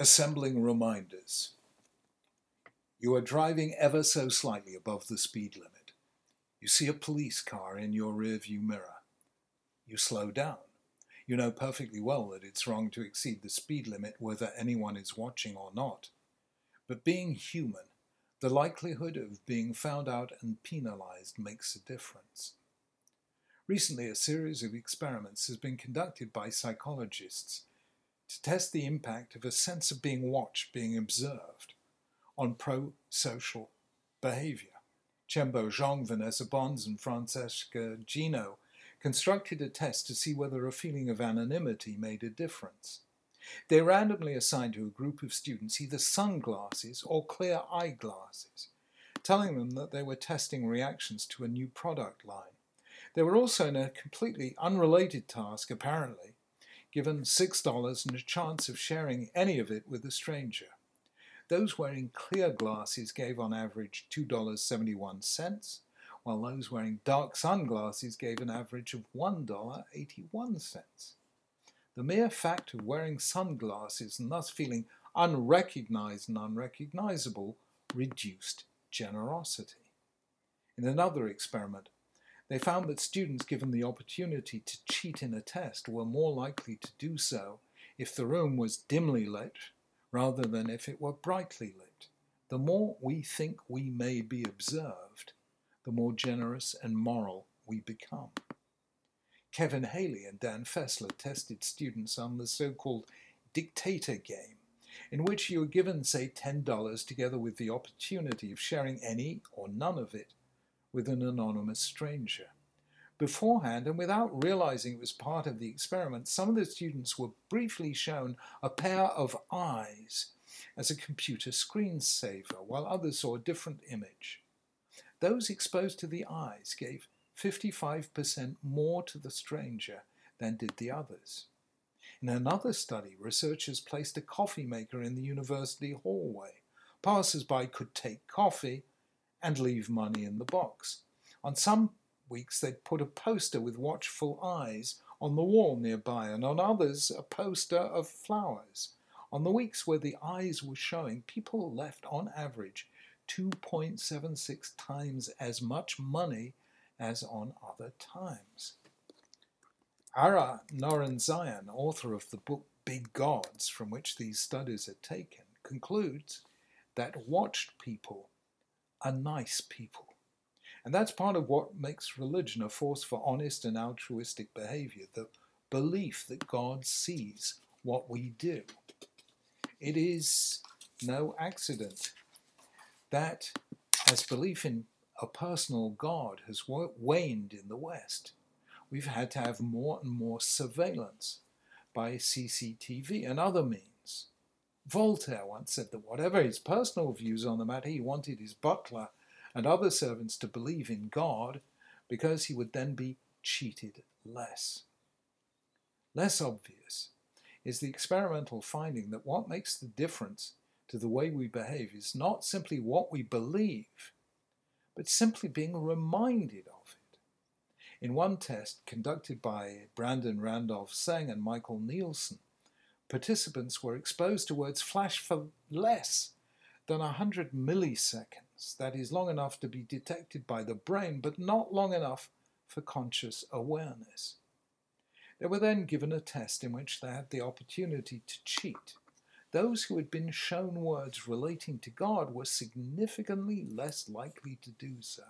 Assembling reminders. You are driving ever so slightly above the speed limit. You see a police car in your rearview mirror. You slow down. You know perfectly well that it's wrong to exceed the speed limit whether anyone is watching or not. But being human, the likelihood of being found out and penalized makes a difference. Recently, a series of experiments has been conducted by psychologists to test the impact of a sense of being watched, being observed, on pro social behavior. Chen-Bo Zhong, Vanessa Bohns, and Francesca Gino constructed a test to see whether a feeling of anonymity made a difference. They randomly assigned to a group of students either sunglasses or clear eyeglasses, telling them that they were testing reactions to a new product line. They were also in a completely unrelated task, apparently, given $6 and a chance of sharing any of it with a stranger. Those wearing clear glasses gave on average $2.71, while those wearing dark sunglasses gave an average of $1.81. The mere fact of wearing sunglasses and thus feeling unrecognized and unrecognizable reduced generosity. In another experiment, they found that students given the opportunity to cheat in a test were more likely to do so if the room was dimly lit rather than if it were brightly lit. The more we think we may be observed, the more generous and moral we become. Kevin Haley and Dan Fessler tested students on the so called dictator game, in which you are given, say, $10 together with the opportunity of sharing any or none of it with an anonymous stranger. Beforehand, and without realizing it was part of the experiment, some of the students were briefly shown a pair of eyes as a computer screensaver, while others saw a different image. Those exposed to the eyes gave 55% more to the stranger than did the others. In another study, researchers placed a coffee maker in the university hallway. Passers by could take coffee and leave money in the box. On some weeks, they'd put a poster with watchful eyes on the wall nearby, and on others, a poster of flowers. On the weeks where the eyes were showing, people left on average 2.76 times as much money as on other times. Ara Norenzayan, author of the book Big Gods, from which these studies are taken, concludes that watched people are nice people. And that's part of what makes religion a force for honest and altruistic behavior the belief that God sees what we do. It is no accident that, as belief in a personal God has waned in the West, we've had to have more and more surveillance by CCTV and other means. Voltaire once said that whatever his personal views on the matter, he wanted his butler and other servants to believe in God because he would then be cheated less. Less obvious is the experimental finding that what makes the difference to the way we behave is not simply what we believe, but simply being reminded of it. In one test conducted by Brandon Randolph Seng and Michael Nielsen, participants were exposed to words flash for less than 100 milliseconds, that is, long enough to be detected by the brain, but not long enough for conscious awareness. They were then given a test in which they had the opportunity to cheat. Those who had been shown words relating to God were significantly less likely to do so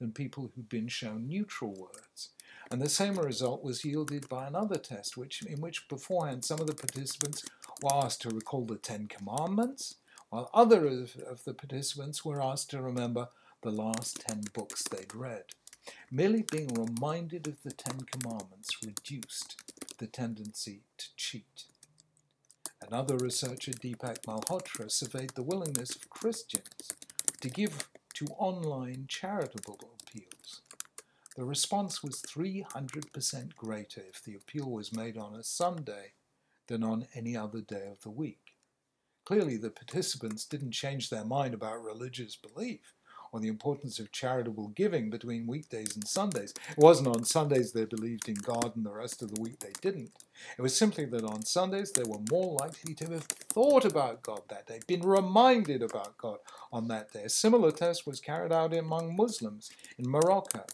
than people who'd been shown neutral words. And the same result was yielded by another test, which, in which beforehand some of the participants were asked to recall the Ten Commandments, while other of, of the participants were asked to remember the last ten books they'd read. Merely being reminded of the Ten Commandments reduced the tendency to cheat. Another researcher, Deepak Malhotra, surveyed the willingness of Christians to give to online charitable appeals. The response was 300% greater if the appeal was made on a Sunday than on any other day of the week. Clearly, the participants didn't change their mind about religious belief. On the importance of charitable giving between weekdays and Sundays. It wasn't on Sundays they believed in God and the rest of the week they didn't. It was simply that on Sundays they were more likely to have thought about God that day, been reminded about God on that day. A similar test was carried out among Muslims in Morocco,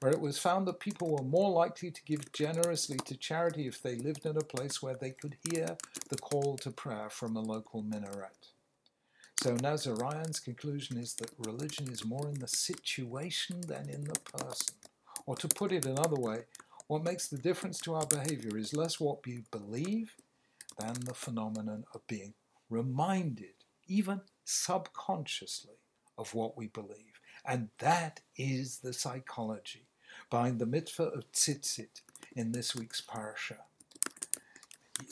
where it was found that people were more likely to give generously to charity if they lived in a place where they could hear the call to prayer from a local minaret. So Norenzayan's conclusion is that religion is more in the situation than in the person. Or to put it another way, what makes the difference to our behavior is less what we believe than the phenomenon of being reminded, even subconsciously, of what we believe. And that is the psychology behind the mitzvah of tzitzit in this week's parasha.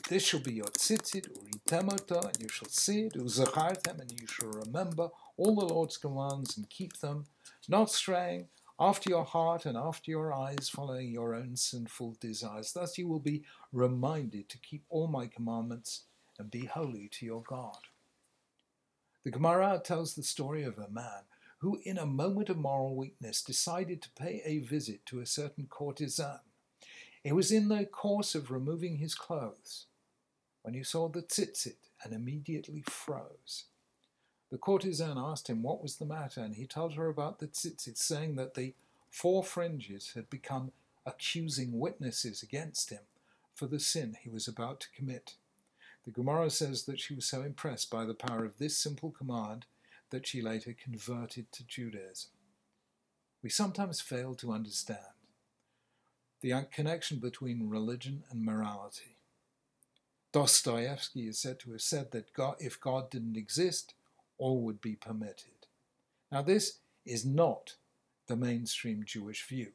This shall be your tzitzit, uritemota, and you shall see it, uzachartem, and you shall remember all the Lord's commands and keep them, not straying after your heart and after your eyes, following your own sinful desires. Thus you will be reminded to keep all my commandments and be holy to your God. The Gemara tells the story of a man who, in a moment of moral weakness, decided to pay a visit to a certain courtesan. He was in the course of removing his clothes when he saw the tzitzit and immediately froze. The courtesan asked him what was the matter, and he told her about the tzitzit, saying that the four fringes had become accusing witnesses against him for the sin he was about to commit. The Gemara says that she was so impressed by the power of this simple command that she later converted to Judaism. We sometimes fail to understand the connection between religion and morality. Dostoevsky is said to have said that God, if God didn't exist, all would be permitted. Now, this is not the mainstream Jewish view.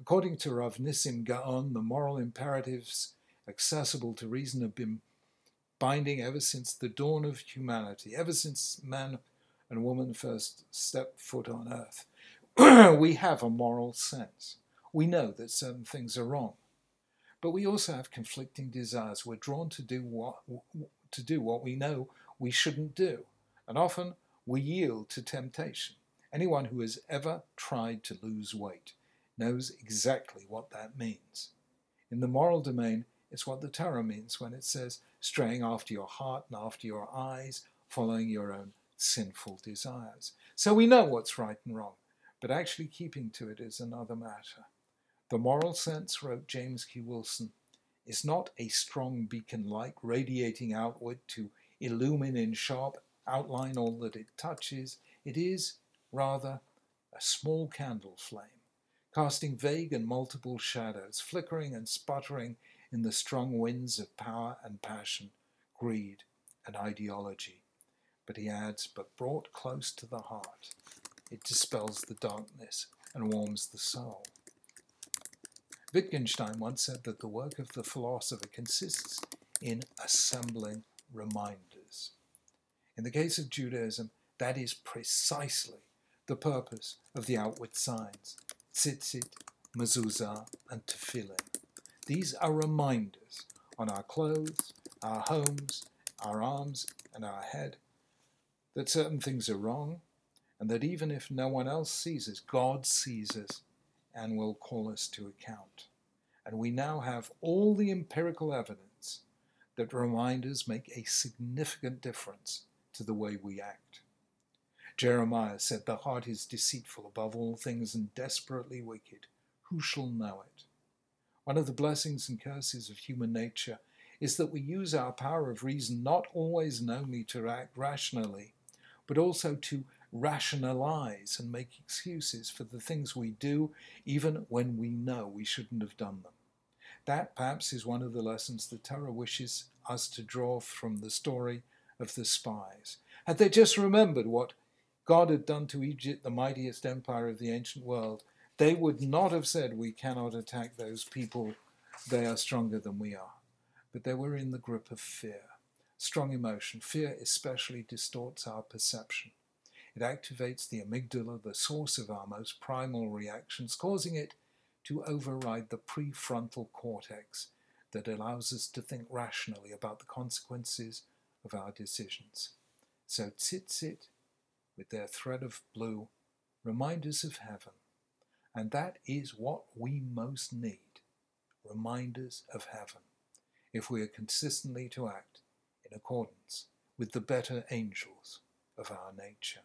According to Rav Nissim Gaon, the moral imperatives accessible to reason have been binding ever since the dawn of humanity, ever since man and woman first stepped foot on earth. we have a moral sense. We know that certain things are wrong. But we also have conflicting desires. We're drawn to do what, to do what we know we shouldn't do. And often we yield to temptation. Anyone who has ever tried to lose weight knows exactly what that means. In the moral domain, it's what the Torah means when it says straying after your heart and after your eyes, following your own sinful desires. So we know what's right and wrong, but actually keeping to it is another matter. The moral sense, wrote James Q. Wilson, is not a strong beacon light radiating outward to illumine in sharp outline all that it touches. It is, rather, a small candle flame, casting vague and multiple shadows, flickering and sputtering in the strong winds of power and passion, greed and ideology. But he adds, but brought close to the heart, it dispels the darkness and warms the soul. Wittgenstein once said that the work of the philosopher consists in assembling reminders. In the case of Judaism, that is precisely the purpose of the outward signs tzitzit, mezuzah, and tefillin. These are reminders on our clothes, our homes, our arms, and our head that certain things are wrong, and that even if no one else sees us, God sees us and will call us to account. And we now have all the empirical evidence that reminders make a significant difference to the way we act. Jeremiah said, The heart is deceitful above all things and desperately wicked. Who shall know it? One of the blessings and curses of human nature is that we use our power of reason not always and only to act rationally, but also to rationalize and make excuses for the things we do, even when we know we shouldn't have done them. That perhaps is one of the lessons the Torah wishes us to draw from the story of the spies. Had they just remembered what God had done to Egypt, the mightiest empire of the ancient world, they would not have said, We cannot attack those people, they are stronger than we are. But they were in the grip of fear. Strong emotion. Fear especially distorts our perception. It activates the amygdala, the source of our most primal reactions, causing it to override the prefrontal cortex that allows us to think rationally about the consequences of our decisions. So tzitzit, with their thread of blue, remind us of heaven. And that is what we most need reminders of heaven, if we are consistently to act in accordance with the better angels of our nature.